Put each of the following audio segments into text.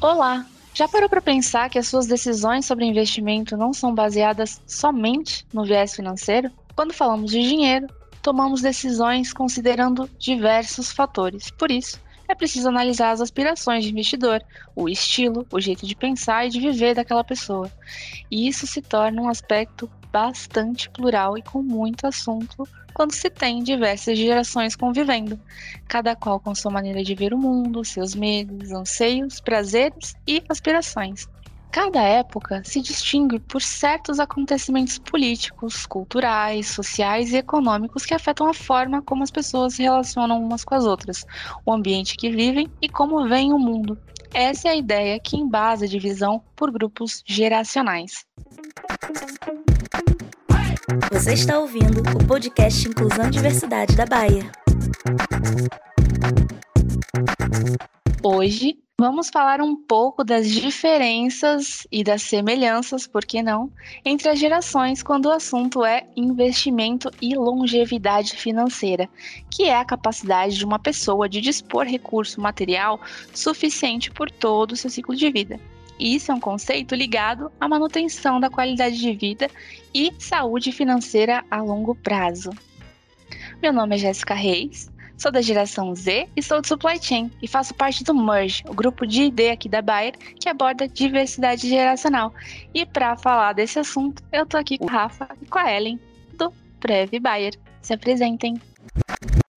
Olá! Já parou para pensar que as suas decisões sobre investimento não são baseadas somente no viés financeiro? Quando falamos de dinheiro, tomamos decisões considerando diversos fatores. Por isso, é preciso analisar as aspirações de investidor, o estilo, o jeito de pensar e de viver daquela pessoa. E isso se torna um aspecto bastante plural e com muito assunto quando se tem diversas gerações convivendo, cada qual com sua maneira de ver o mundo, seus medos, anseios, prazeres e aspirações. Cada época se distingue por certos acontecimentos políticos, culturais, sociais e econômicos que afetam a forma como as pessoas se relacionam umas com as outras, o ambiente que vivem e como veem o mundo. Essa é a ideia que embasa a divisão por grupos geracionais. Você está ouvindo o podcast Inclusão e Diversidade da Baia. Hoje vamos falar um pouco das diferenças e das semelhanças, por que não, entre as gerações quando o assunto é investimento e longevidade financeira, que é a capacidade de uma pessoa de dispor recurso material suficiente por todo o seu ciclo de vida. Isso é um conceito ligado à manutenção da qualidade de vida e saúde financeira a longo prazo. Meu nome é Jéssica Reis, sou da geração Z e sou de supply chain e faço parte do Merge, o grupo de ID aqui da Bayer que aborda diversidade geracional. E para falar desse assunto, eu tô aqui com o Rafa e com a Ellen do Prev Bayer. Se apresentem.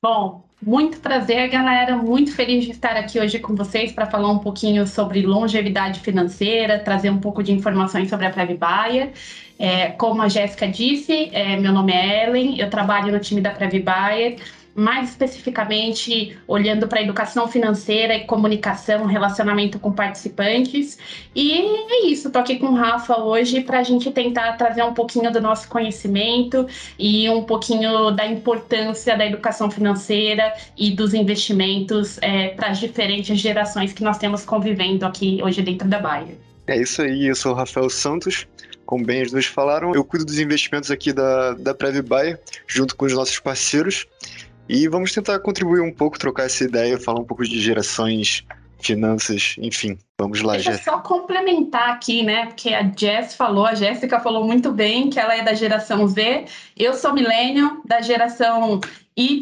Bom, muito prazer, galera. Muito feliz de estar aqui hoje com vocês para falar um pouquinho sobre longevidade financeira, trazer um pouco de informações sobre a Prev Bayer. É, como a Jéssica disse, é, meu nome é Ellen, eu trabalho no time da Prev Bayer mais especificamente olhando para educação financeira e comunicação, relacionamento com participantes. E é isso, estou aqui com o Rafa hoje para a gente tentar trazer um pouquinho do nosso conhecimento e um pouquinho da importância da educação financeira e dos investimentos é, para as diferentes gerações que nós temos convivendo aqui hoje dentro da Baia. É isso aí, eu sou o Rafael Santos, como bem as duas falaram, eu cuido dos investimentos aqui da, da Prev Baia, junto com os nossos parceiros. E vamos tentar contribuir um pouco, trocar essa ideia, falar um pouco de gerações, finanças, enfim. Vamos lá, Deixa Jéssica. só complementar aqui, né? Porque a Jess falou, a Jéssica falou muito bem que ela é da geração Z. Eu sou milênio, da geração Y,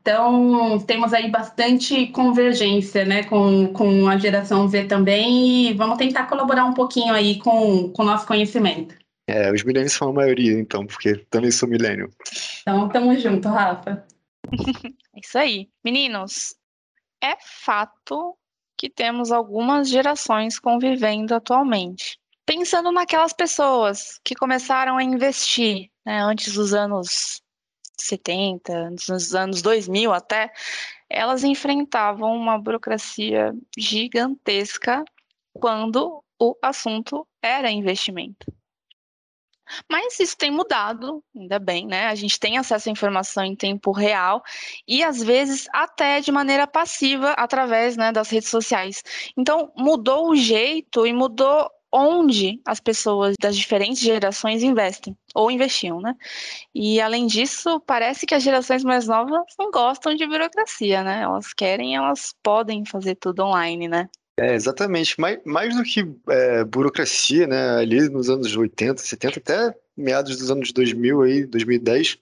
então temos aí bastante convergência né, com, com a geração Z também e vamos tentar colaborar um pouquinho aí com, com o nosso conhecimento. É, os milênios são a maioria, então, porque também sou milênio. Então, tamo junto, Rafa. Isso aí. Meninos, é fato que temos algumas gerações convivendo atualmente. Pensando naquelas pessoas que começaram a investir né, antes dos anos 70, antes dos anos 2000 até, elas enfrentavam uma burocracia gigantesca quando o assunto era investimento. Mas isso tem mudado, ainda bem, né? A gente tem acesso à informação em tempo real e às vezes até de maneira passiva através né, das redes sociais. Então mudou o jeito e mudou onde as pessoas das diferentes gerações investem ou investiam, né? E além disso, parece que as gerações mais novas não gostam de burocracia, né? Elas querem, elas podem fazer tudo online, né? É, exatamente. Mais, mais do que é, burocracia, né? Ali nos anos 80, 70, até meados dos anos 2000, aí, 2010,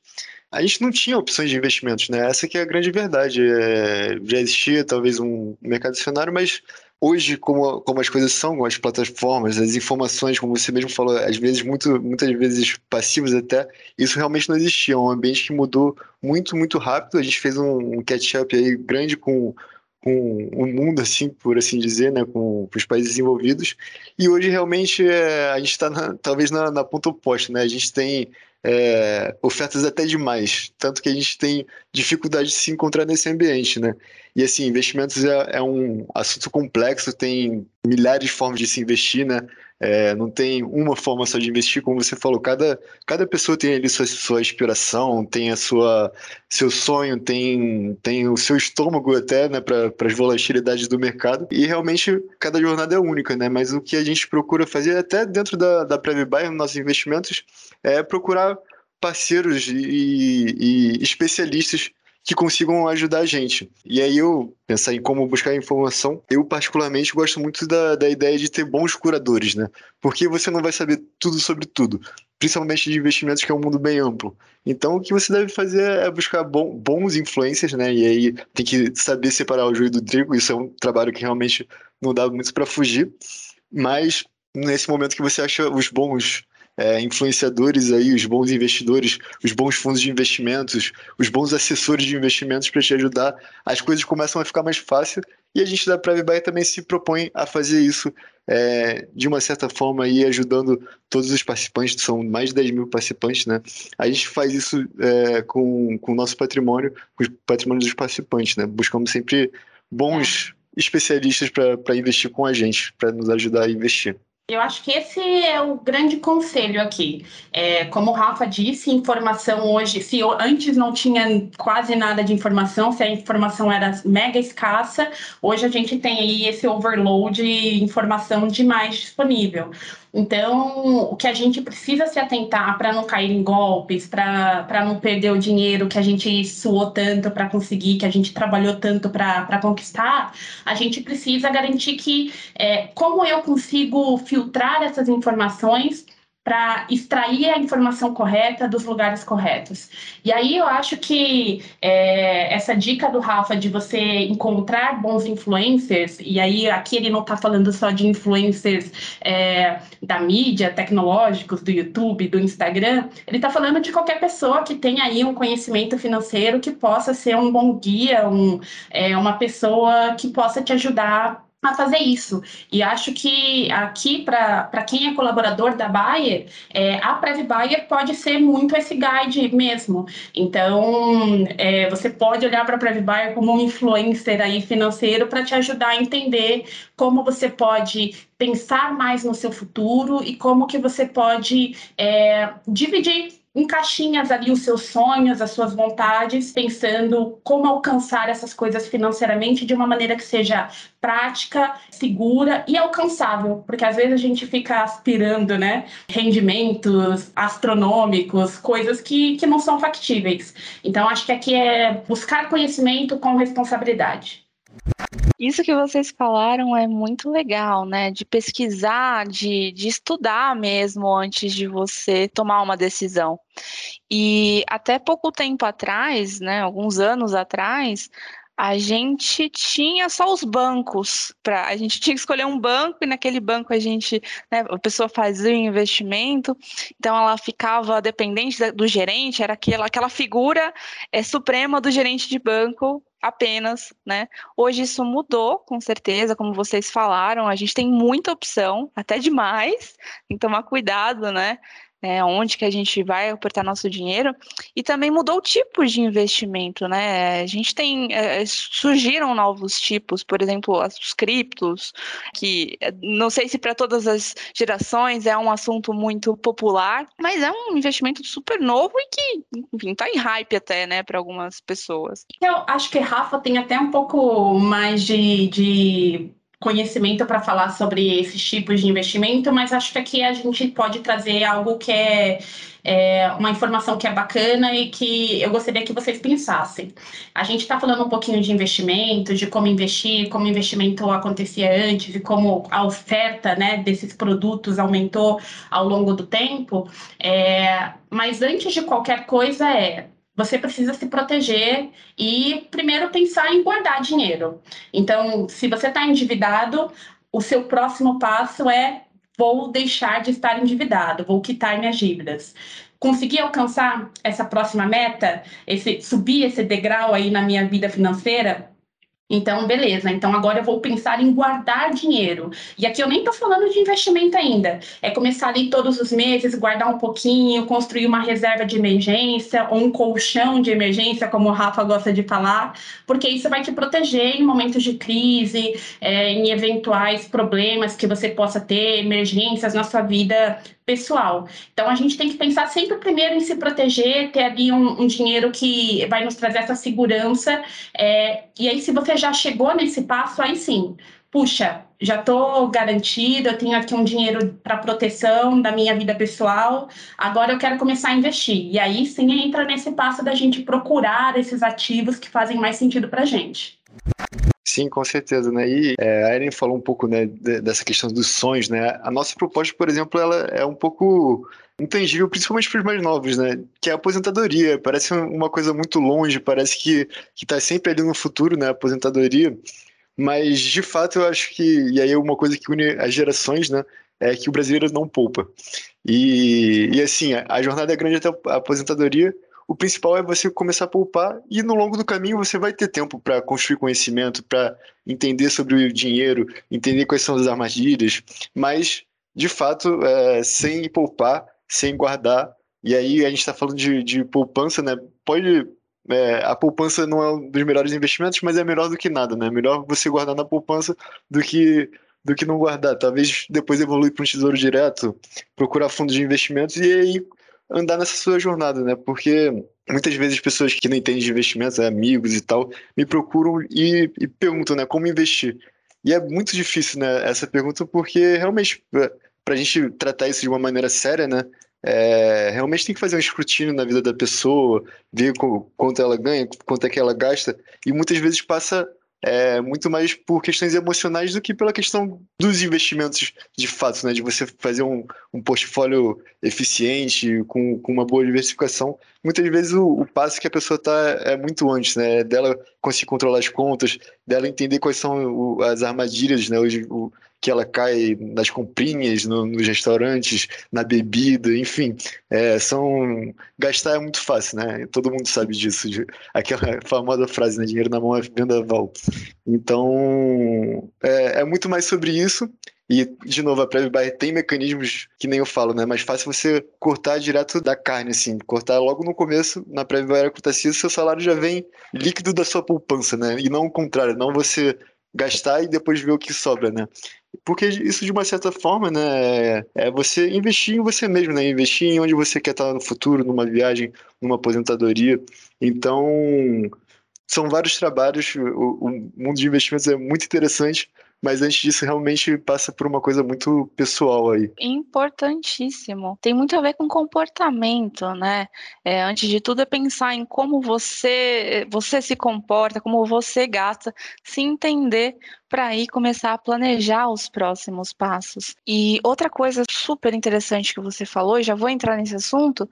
a gente não tinha opções de investimentos, né? Essa que é a grande verdade. É, já existia talvez um mercado acionário, mas hoje, como, como as coisas são, com as plataformas, as informações, como você mesmo falou, às vezes, muito, muitas vezes passivas até, isso realmente não existia. É um ambiente que mudou muito, muito rápido. A gente fez um, um catch-up aí grande com com o mundo, assim, por assim dizer, né, com, com os países desenvolvidos. E hoje realmente é, a gente está talvez na, na, ponta oposta, né? A gente tem é, ofertas até demais, tanto que a gente tem dificuldade de se encontrar nesse ambiente, né? E assim, investimentos é, é um assunto complexo, tem milhares de formas de se investir, né? É, não tem uma forma só de investir, como você falou, cada, cada pessoa tem ali sua, sua inspiração, tem a sua seu sonho, tem, tem o seu estômago até, né, para as volatilidades do mercado. E realmente cada jornada é única, né? Mas o que a gente procura fazer, até dentro da, da Prev Buy, nos nossos investimentos, é procurar parceiros e, e especialistas que consigam ajudar a gente. E aí eu pensar em como buscar informação, eu particularmente gosto muito da, da ideia de ter bons curadores, né? Porque você não vai saber tudo sobre tudo, principalmente de investimentos que é um mundo bem amplo. Então o que você deve fazer é buscar bom, bons influencers, né? E aí tem que saber separar o joio do trigo, isso é um trabalho que realmente não dá muito para fugir, mas nesse momento que você acha os bons é, influenciadores aí, os bons investidores, os bons fundos de investimentos, os bons assessores de investimentos para te ajudar, as coisas começam a ficar mais fácil e a gente da Private Buy também se propõe a fazer isso é, de uma certa forma aí ajudando todos os participantes, são mais de 10 mil participantes, né? A gente faz isso é, com, com o nosso patrimônio, com o patrimônio dos participantes, né? Buscamos sempre bons é. especialistas para investir com a gente, para nos ajudar a investir. Eu acho que esse é o grande conselho aqui. É, como o Rafa disse, informação hoje, se antes não tinha quase nada de informação, se a informação era mega escassa, hoje a gente tem aí esse overload de informação demais disponível. Então, o que a gente precisa se atentar para não cair em golpes, para não perder o dinheiro que a gente suou tanto para conseguir, que a gente trabalhou tanto para conquistar, a gente precisa garantir que é, como eu consigo filtrar essas informações para extrair a informação correta dos lugares corretos. E aí eu acho que é, essa dica do Rafa de você encontrar bons influencers, e aí aqui ele não está falando só de influencers é, da mídia, tecnológicos, do YouTube, do Instagram, ele está falando de qualquer pessoa que tenha aí um conhecimento financeiro que possa ser um bom guia, um, é, uma pessoa que possa te ajudar a fazer isso. E acho que aqui, para quem é colaborador da Bayer, é, a Prev Bayer pode ser muito esse guide mesmo. Então, é, você pode olhar para a Prev Bayer como um influencer aí financeiro para te ajudar a entender como você pode pensar mais no seu futuro e como que você pode é, dividir em caixinhas ali os seus sonhos, as suas vontades, pensando como alcançar essas coisas financeiramente de uma maneira que seja prática, segura e alcançável, porque às vezes a gente fica aspirando, né, rendimentos astronômicos, coisas que, que não são factíveis. Então acho que aqui é buscar conhecimento com responsabilidade. Isso que vocês falaram é muito legal, né? De pesquisar, de, de estudar mesmo antes de você tomar uma decisão. E até pouco tempo atrás, né, alguns anos atrás, a gente tinha só os bancos para a gente tinha que escolher um banco e naquele banco a gente né, a pessoa fazia o investimento então ela ficava dependente do gerente era aquela aquela figura é, suprema do gerente de banco apenas, né? Hoje isso mudou, com certeza, como vocês falaram, a gente tem muita opção, até demais, tem que tomar cuidado, né? É, onde que a gente vai aportar nosso dinheiro e também mudou o tipo de investimento, né? A gente tem é, surgiram novos tipos, por exemplo, os criptos, que é, não sei se para todas as gerações é um assunto muito popular, mas é um investimento super novo e que, enfim, tá em hype até, né, para algumas pessoas. Eu acho que Rafa tem até um pouco mais de, de conhecimento para falar sobre esses tipos de investimento, mas acho que aqui a gente pode trazer algo que é, é uma informação que é bacana e que eu gostaria que vocês pensassem. A gente está falando um pouquinho de investimento, de como investir, como o investimento acontecia antes e como a oferta né, desses produtos aumentou ao longo do tempo. É, mas antes de qualquer coisa é você precisa se proteger e primeiro pensar em guardar dinheiro. Então, se você está endividado, o seu próximo passo é vou deixar de estar endividado, vou quitar minhas dívidas. Conseguir alcançar essa próxima meta, esse subir esse degrau aí na minha vida financeira, então, beleza. Então, agora eu vou pensar em guardar dinheiro. E aqui eu nem estou falando de investimento ainda. É começar ali todos os meses, guardar um pouquinho, construir uma reserva de emergência ou um colchão de emergência, como o Rafa gosta de falar, porque isso vai te proteger em momentos de crise, é, em eventuais problemas que você possa ter, emergências na sua vida pessoal. Então a gente tem que pensar sempre primeiro em se proteger, ter ali um, um dinheiro que vai nos trazer essa segurança. É, e aí, se você já chegou nesse passo, aí sim, puxa, já estou garantido, eu tenho aqui um dinheiro para proteção da minha vida pessoal, agora eu quero começar a investir. E aí sim entra nesse passo da gente procurar esses ativos que fazem mais sentido para a gente. Sim, com certeza, né? E é, a Eren falou um pouco né, dessa questão dos sonhos, né? A nossa proposta, por exemplo, ela é um pouco intangível, principalmente para os mais novos, né? Que é a aposentadoria. Parece uma coisa muito longe, parece que está sempre ali no futuro, né? A aposentadoria. Mas, de fato, eu acho que. E aí, uma coisa que une as gerações, né? É que o brasileiro não poupa. E, e assim, a, a jornada é grande até a aposentadoria o principal é você começar a poupar e no longo do caminho você vai ter tempo para construir conhecimento, para entender sobre o dinheiro, entender quais são as armadilhas, mas de fato, é, sem poupar, sem guardar, e aí a gente está falando de, de, poupança, né? Pode. É, a poupança não é um dos melhores investimentos, mas é melhor do que nada, né? Melhor você guardar na poupança do que do que não guardar. Talvez depois evoluir para um tesouro direto, procurar fundos de investimentos e aí andar nessa sua jornada, né? Porque muitas vezes pessoas que não entendem de investimentos, é, amigos e tal, me procuram e, e, perguntam, né, como investir. E é muito difícil, né, essa pergunta, porque realmente, para a gente tratar isso de uma maneira séria, né, é, realmente tem que fazer um escrutínio na vida da pessoa, ver quanto ela ganha, quanto é que ela gasta, e muitas vezes passa é, muito mais por questões emocionais do que pela questão dos investimentos de fato, né? De você fazer um, um portfólio eficiente, com, com uma boa diversificação. Muitas vezes o, o passo que a pessoa está é muito antes, né? Dela conseguir controlar as contas, dela entender quais são o, as armadilhas, né? O, que ela cai nas comprinhas, no, nos restaurantes, na bebida, enfim. É, são gastar é muito fácil, né? Todo mundo sabe disso. Aquela famosa frase, né? Dinheiro na mão é vendaval. Então, é, é muito mais sobre isso. E, de novo, a Prev Buy tem mecanismos que nem eu falo, né? Mais fácil você cortar direto da carne, assim. Cortar logo no começo, na Prev Buy Aerocutacia, seu salário já vem líquido da sua poupança, né? E não o contrário, não você gastar e depois ver o que sobra, né? Porque isso, de uma certa forma, né, é você investir em você mesmo, né? Investir em onde você quer estar no futuro, numa viagem, numa aposentadoria. Então, são vários trabalhos. O, o mundo de investimentos é muito interessante, mas antes disso, realmente passa por uma coisa muito pessoal aí. Importantíssimo. Tem muito a ver com comportamento, né? É, antes de tudo, é pensar em como você, você se comporta, como você gasta, se entender para aí começar a planejar os próximos passos. E outra coisa super interessante que você falou, já vou entrar nesse assunto,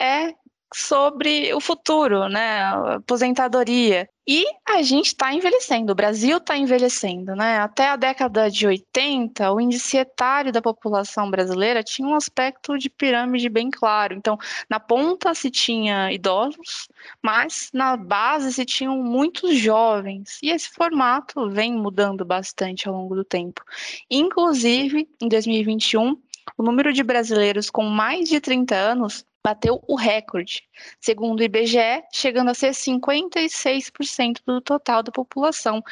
é sobre o futuro, né? Aposentadoria. E a gente está envelhecendo, o Brasil está envelhecendo, né? Até a década de 80, o índice etário da população brasileira tinha um aspecto de pirâmide bem claro. Então, na ponta se tinha idosos, mas na base se tinham muitos jovens. E esse formato vem mudando bastante ao longo do tempo. Inclusive, em 2021, o número de brasileiros com mais de 30 anos bateu o recorde, segundo o IBGE, chegando a ser 56% do total da população.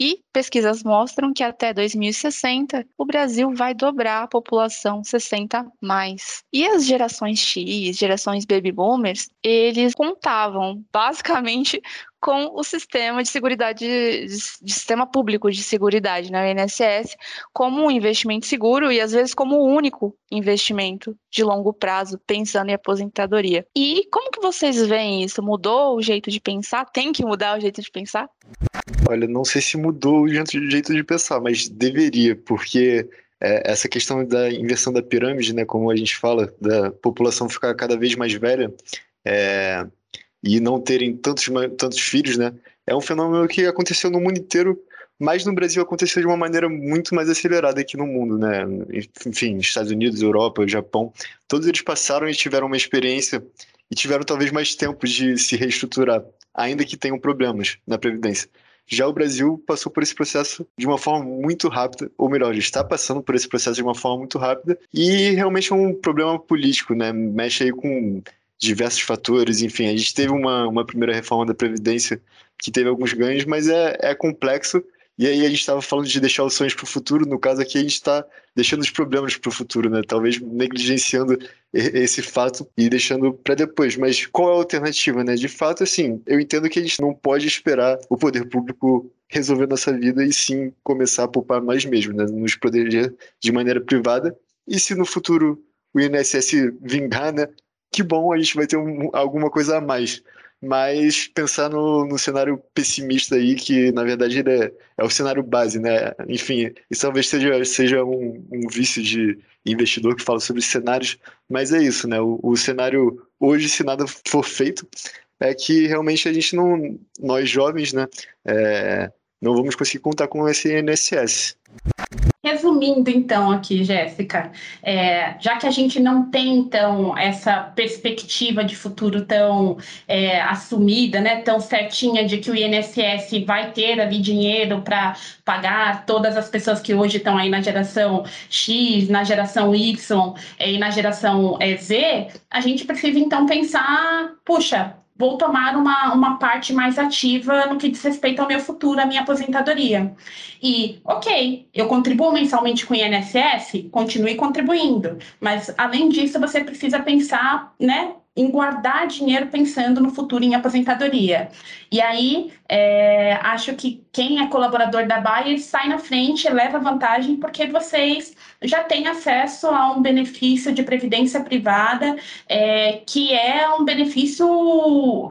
E pesquisas mostram que até 2060 o Brasil vai dobrar a população 60 mais. E as gerações X, gerações baby boomers, eles contavam basicamente com o sistema de seguridade, de, sistema público de seguridade, né, INSS, como um investimento seguro e às vezes como o único investimento de longo prazo, pensando em aposentadoria. E como que vocês veem isso? Mudou o jeito de pensar? Tem que mudar o jeito de pensar? Olha, não sei se mudou o jeito de pensar, mas deveria, porque é, essa questão da inversão da pirâmide, né, como a gente fala, da população ficar cada vez mais velha, é, e não terem tantos, tantos filhos, né? É um fenômeno que aconteceu no mundo inteiro, mas no Brasil aconteceu de uma maneira muito mais acelerada aqui no mundo, né? Enfim, Estados Unidos, Europa, Japão, todos eles passaram e tiveram uma experiência e tiveram talvez mais tempo de se reestruturar, ainda que tenham problemas na previdência. Já o Brasil passou por esse processo de uma forma muito rápida, ou melhor, está passando por esse processo de uma forma muito rápida, e realmente é um problema político, né? Mexe aí com diversos fatores, enfim, a gente teve uma, uma primeira reforma da Previdência que teve alguns ganhos, mas é, é complexo. E aí a gente estava falando de deixar os sonhos para o futuro, no caso aqui a gente está deixando os problemas para o futuro, né? Talvez negligenciando esse fato e deixando para depois. Mas qual é a alternativa, né? De fato, assim, eu entendo que a gente não pode esperar o poder público resolver nossa vida e sim começar a poupar nós mesmos, né? nos proteger de maneira privada. E se no futuro o INSS vingar, né? Que bom, a gente vai ter um, alguma coisa a mais. Mas pensar no, no cenário pessimista aí, que na verdade é, é o cenário base, né? Enfim, isso talvez seja, seja um, um vício de investidor que fala sobre cenários, mas é isso, né? O, o cenário hoje, se nada for feito, é que realmente a gente não, nós jovens, né, é, não vamos conseguir contar com esse INSS. Resumindo, então, aqui, Jéssica, é, já que a gente não tem, então, essa perspectiva de futuro tão é, assumida, né, tão certinha de que o INSS vai ter ali dinheiro para pagar todas as pessoas que hoje estão aí na geração X, na geração Y é, e na geração é, Z, a gente precisa, então, pensar, puxa, vou tomar uma, uma parte mais ativa no que diz respeito ao meu futuro, à minha aposentadoria. E, ok, eu contribuo mensalmente com o INSS, continue contribuindo, mas além disso, você precisa pensar, né, em guardar dinheiro pensando no futuro em aposentadoria. E aí, é, acho que quem é colaborador da Bayer sai na frente, leva vantagem, porque vocês já têm acesso a um benefício de previdência privada, é, que é um benefício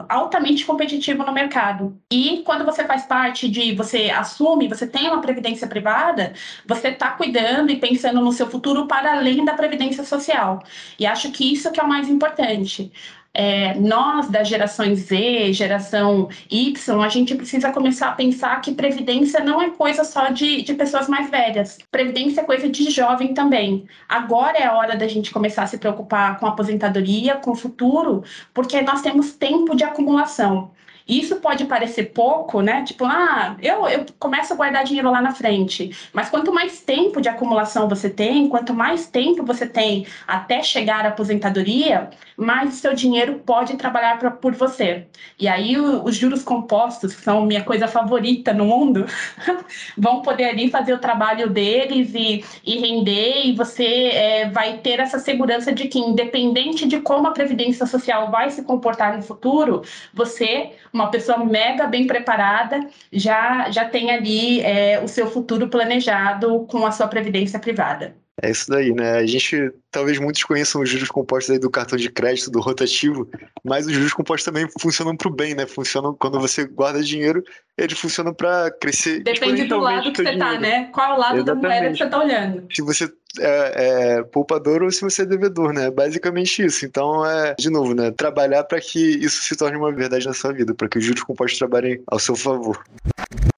altamente competitivo no mercado. E quando você faz parte de, você assume, você tem uma previdência privada, você está cuidando e pensando no seu futuro para além da previdência social. E acho que isso que é o mais importante é, nós das gerações Z, geração Y, a gente precisa começar a pensar que previdência não é coisa só de, de pessoas mais velhas. Previdência é coisa de jovem também. Agora é a hora da gente começar a se preocupar com a aposentadoria, com o futuro, porque nós temos tempo de acumulação. Isso pode parecer pouco, né? Tipo, ah, eu, eu começo a guardar dinheiro lá na frente. Mas quanto mais tempo de acumulação você tem, quanto mais tempo você tem até chegar à aposentadoria, mais seu dinheiro pode trabalhar pra, por você. E aí o, os juros compostos, que são minha coisa favorita no mundo, vão poder ali fazer o trabalho deles e, e render, e você é, vai ter essa segurança de que, independente de como a Previdência Social vai se comportar no futuro, você uma pessoa mega bem preparada já, já tem ali é, o seu futuro planejado com a sua previdência privada. É isso daí, né? A gente, talvez muitos conheçam os juros compostos aí do cartão de crédito, do rotativo, mas os juros compostos também funcionam para o bem, né? Funcionam quando você guarda dinheiro, eles funcionam para crescer. Depende do lado que você está, né? Qual o lado Exatamente. da moeda que você está olhando. Se você é, é, poupador ou se você é devedor, né? Basicamente isso. Então, é, de novo, né? Trabalhar para que isso se torne uma verdade na sua vida, para que os juros compostos trabalhem ao seu favor.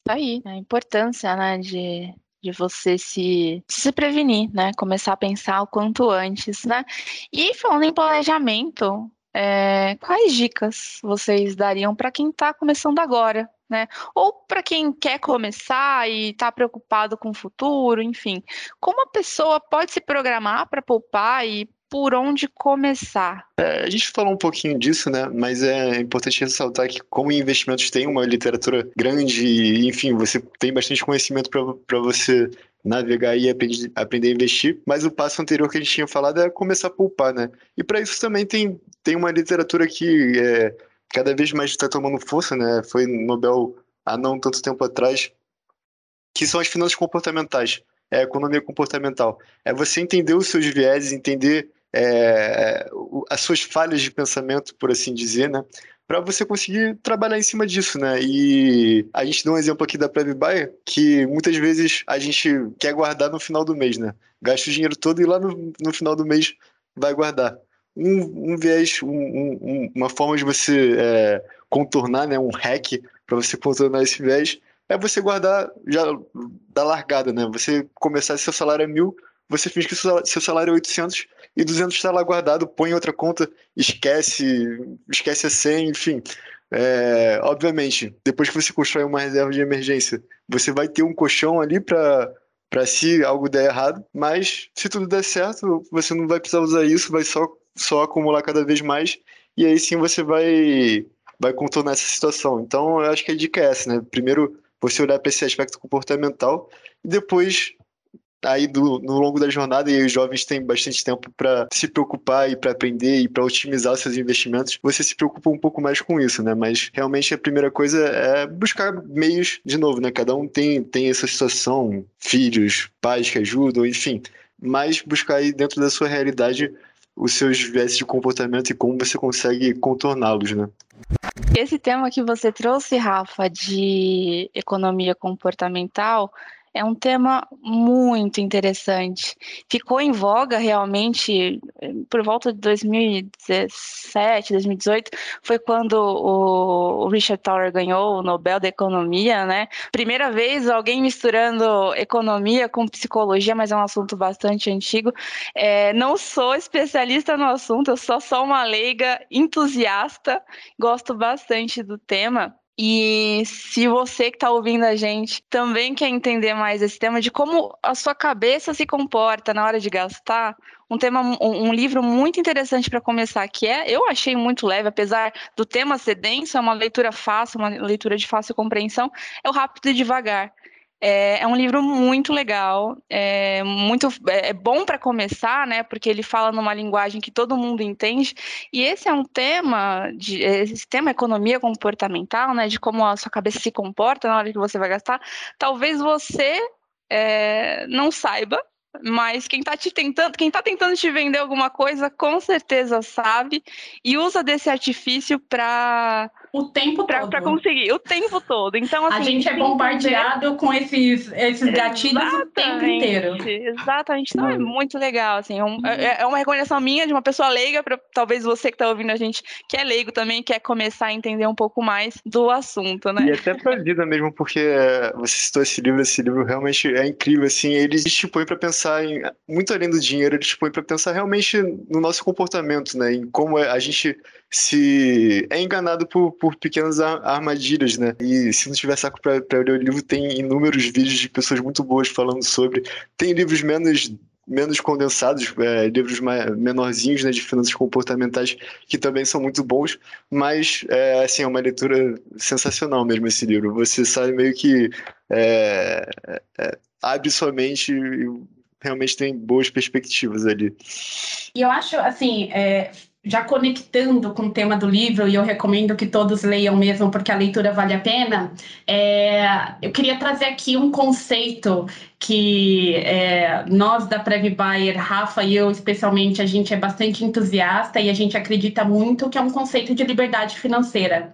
Aí, a importância, né, de de você se, se prevenir, né? Começar a pensar o quanto antes, né? E falando em planejamento, é, quais dicas vocês dariam para quem está começando agora, né? Ou para quem quer começar e está preocupado com o futuro, enfim. Como a pessoa pode se programar para poupar e por onde começar? É, a gente falou um pouquinho disso, né? Mas é importante ressaltar que, como investimentos tem uma literatura grande, e, enfim, você tem bastante conhecimento para você navegar e aprender, aprender a investir, mas o passo anterior que a gente tinha falado é começar a poupar, né? E para isso também tem, tem uma literatura que é, cada vez mais está tomando força, né? Foi Nobel há não tanto tempo atrás, que são as finanças comportamentais, é a economia comportamental. É você entender os seus vieses, entender é, as suas falhas de pensamento, por assim dizer, né? Para você conseguir trabalhar em cima disso, né? E a gente deu um exemplo aqui da Private que muitas vezes a gente quer guardar no final do mês, né? Gasta o dinheiro todo e lá no, no final do mês vai guardar. Um, um viés, um, um, uma forma de você é, contornar, né? Um hack para você contornar esse viés é você guardar já da largada, né? Você começar, seu salário é mil, você finge que seu salário é 800 e 200 está lá guardado, põe em outra conta, esquece, esquece a 100, enfim. É, obviamente, depois que você constrói uma reserva de emergência, você vai ter um colchão ali para para se algo der errado, mas se tudo der certo, você não vai precisar usar isso, vai só, só acumular cada vez mais, e aí sim você vai, vai contornar essa situação. Então, eu acho que a dica é essa, né? Primeiro, você olhar para esse aspecto comportamental, e depois aí do, no longo da jornada e os jovens têm bastante tempo para se preocupar e para aprender e para otimizar seus investimentos, você se preocupa um pouco mais com isso, né? Mas realmente a primeira coisa é buscar meios, de novo, né? Cada um tem, tem essa situação, filhos, pais que ajudam, enfim. Mas buscar aí dentro da sua realidade os seus viés de comportamento e como você consegue contorná-los, né? Esse tema que você trouxe, Rafa, de economia comportamental, é um tema muito interessante. Ficou em voga realmente eh, por volta de 2017, 2018, foi quando o Richard Thaler ganhou o Nobel da Economia, né? Primeira vez alguém misturando economia com psicologia, mas é um assunto bastante antigo. É, não sou especialista no assunto, eu sou só uma leiga entusiasta, gosto bastante do tema. E se você que está ouvindo a gente também quer entender mais esse tema de como a sua cabeça se comporta na hora de gastar, um tema, um, livro muito interessante para começar que é, eu achei muito leve, apesar do tema ser denso, é uma leitura fácil, uma leitura de fácil compreensão, é o Rápido e Devagar. É, é, um livro muito legal, é, muito é, é bom para começar, né? Porque ele fala numa linguagem que todo mundo entende. E esse é um tema de esse tema economia comportamental, né? De como a sua cabeça se comporta na hora que você vai gastar. Talvez você é, não saiba, mas quem está te tentando, quem tá tentando te vender alguma coisa, com certeza sabe e usa desse artifício para o tempo pra, todo. Para conseguir, o tempo todo. Então, assim, a gente é bombardeado com esses, esses gatilhos Exatamente. o tempo inteiro. Exatamente. Então, é muito legal. Assim, é um, é, é uma reconhecimento minha de uma pessoa leiga, para talvez você que está ouvindo a gente, que é leigo também, quer começar a entender um pouco mais do assunto, né? E até para a vida mesmo, porque é, você citou esse livro, esse livro realmente é incrível. Assim, ele te põe para pensar em, muito além do dinheiro, ele te põe para pensar realmente no nosso comportamento, né? Em como a gente se é enganado por, por pequenas armadilhas, né? E se não tiver saco para ler o livro, tem inúmeros vídeos de pessoas muito boas falando sobre. Tem livros menos menos condensados, é, livros mais, menorzinhos né, de finanças comportamentais que também são muito bons, mas é, assim, é uma leitura sensacional mesmo esse livro. Você sai meio que é, é, abre sua mente e realmente tem boas perspectivas ali. E eu acho, assim, é, já conectando com o tema do livro, e eu recomendo que todos leiam mesmo, porque a leitura vale a pena, é, eu queria trazer aqui um conceito que é, nós da Prev Bayer, Rafa e eu especialmente, a gente é bastante entusiasta e a gente acredita muito que é um conceito de liberdade financeira.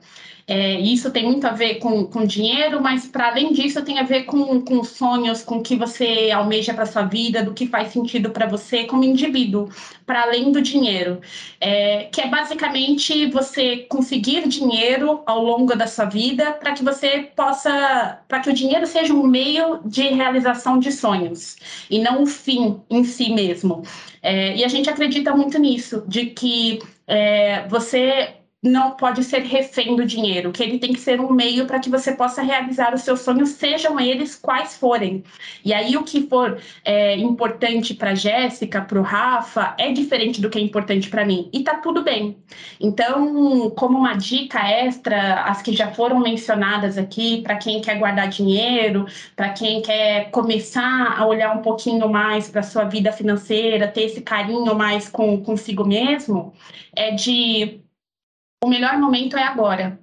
É, isso tem muito a ver com, com dinheiro, mas para além disso tem a ver com, com sonhos, com o que você almeja para sua vida, do que faz sentido para você como indivíduo, para além do dinheiro. É, que é basicamente você conseguir dinheiro ao longo da sua vida para que você possa, para que o dinheiro seja um meio de realização de sonhos e não o fim em si mesmo. É, e a gente acredita muito nisso, de que é, você não pode ser refém do dinheiro, que ele tem que ser um meio para que você possa realizar os seus sonhos, sejam eles quais forem. E aí o que for é, importante para Jéssica, para o Rafa, é diferente do que é importante para mim. E tá tudo bem. Então, como uma dica extra, as que já foram mencionadas aqui, para quem quer guardar dinheiro, para quem quer começar a olhar um pouquinho mais para sua vida financeira, ter esse carinho mais com consigo mesmo, é de o melhor momento é agora.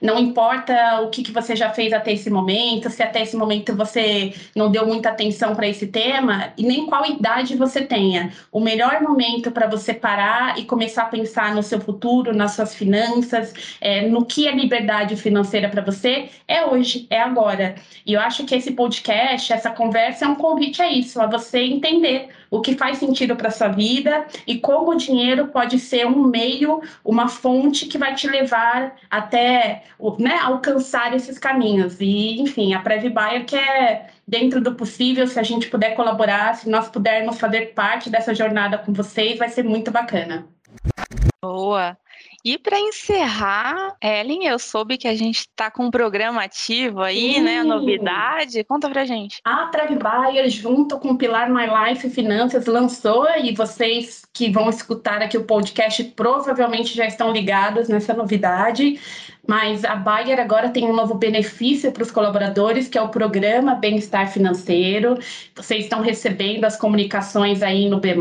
Não importa o que, que você já fez até esse momento, se até esse momento você não deu muita atenção para esse tema, e nem qual idade você tenha. O melhor momento para você parar e começar a pensar no seu futuro, nas suas finanças, é, no que é liberdade financeira para você, é hoje, é agora. E eu acho que esse podcast, essa conversa é um convite a isso, a você entender o que faz sentido para sua vida e como o dinheiro pode ser um meio, uma fonte que vai te levar até né, alcançar esses caminhos. E, enfim, a Prev Bayer quer, dentro do possível, se a gente puder colaborar, se nós pudermos fazer parte dessa jornada com vocês, vai ser muito bacana. Boa. E para encerrar, Ellen, eu soube que a gente está com um programa ativo aí, Sim. né? Novidade. Conta pra gente. A Trev Bayer, junto com o Pilar My Life Finanças, lançou, e vocês que vão escutar aqui o podcast provavelmente já estão ligados nessa novidade. Mas a Bayer agora tem um novo benefício para os colaboradores, que é o programa Bem-Estar Financeiro. Vocês estão recebendo as comunicações aí no B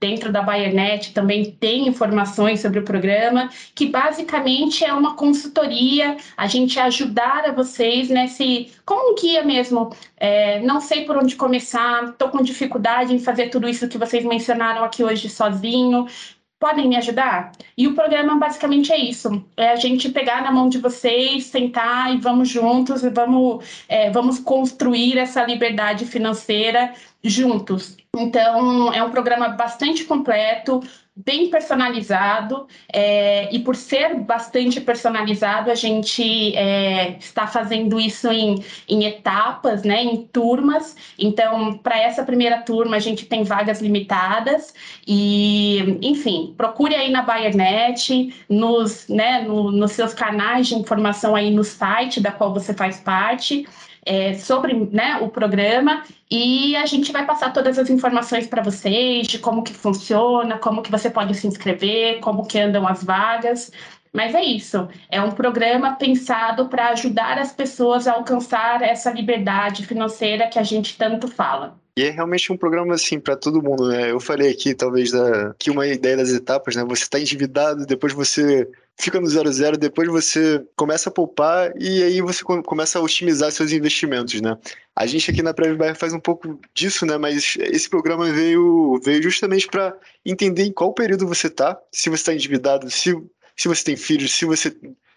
dentro da Bayernet também tem informações sobre o programa, que basicamente é uma consultoria, a gente ajudar a vocês nesse, como um guia mesmo, é, não sei por onde começar, estou com dificuldade em fazer tudo isso que vocês mencionaram aqui hoje sozinho, podem me ajudar? E o programa basicamente é isso: é a gente pegar na mão de vocês, sentar e vamos juntos e vamos, é, vamos construir essa liberdade financeira juntos. Então, é um programa bastante completo, bem personalizado, é, e por ser bastante personalizado, a gente é, está fazendo isso em, em etapas, né, em turmas. Então, para essa primeira turma, a gente tem vagas limitadas, e, enfim, procure aí na Bayernet, nos, né, no, nos seus canais de informação aí no site da qual você faz parte é, sobre né, o programa e a gente vai passar todas as informações para vocês de como que funciona, como que você pode se inscrever, como que andam as vagas. Mas é isso, é um programa pensado para ajudar as pessoas a alcançar essa liberdade financeira que a gente tanto fala. E é realmente um programa assim para todo mundo, né? Eu falei aqui talvez da, que uma ideia das etapas, né? Você está endividado, depois você fica no zero zero, depois você começa a poupar e aí você começa a otimizar seus investimentos, né? A gente aqui na Prev faz um pouco disso, né? Mas esse programa veio, veio justamente para entender em qual período você está, se você está endividado, se, se você tem filhos, se você,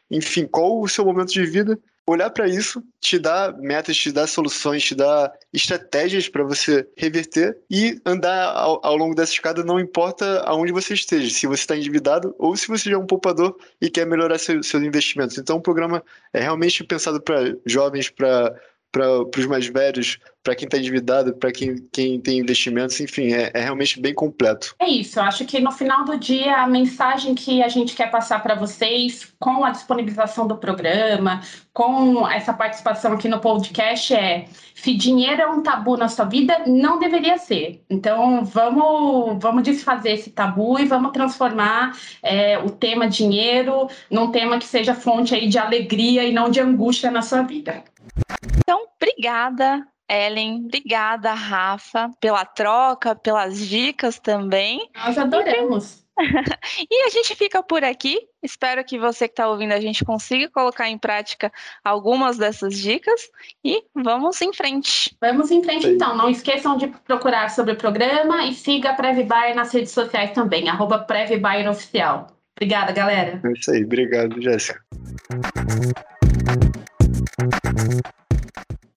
enfim, qual o seu momento de vida olhar para isso te dá metas, te dá soluções, te dá estratégias para você reverter e andar ao, ao, longo dessa escada, não importa aonde você esteja, se você está endividado ou se você já é um poupador e quer melhorar seu, seus investimentos. Então, o programa é realmente pensado para jovens, para para os mais velhos, para quem está endividado, para quem, quem tem investimentos, enfim, é, é, realmente bem completo. É isso, eu acho que no final do dia a mensagem que a gente quer passar para vocês com a disponibilização do programa, com essa participação aqui no podcast é se dinheiro é um tabu na sua vida, não deveria ser. Então vamos, vamos desfazer esse tabu e vamos transformar é, o tema dinheiro num tema que seja fonte aí de alegria e não de angústia na sua vida. Então, obrigada, Ellen. Obrigada, Rafa, pela troca, pelas dicas também. Nós adoramos. e a gente fica por aqui. Espero que você que está ouvindo a gente consiga colocar em prática algumas dessas dicas e vamos em frente. Vamos em frente então. Não esqueçam de procurar sobre o programa e siga a Previbayer nas redes sociais também, arroba Oficial. Obrigada, galera. É isso aí. Obrigado, Jéssica. Thank you.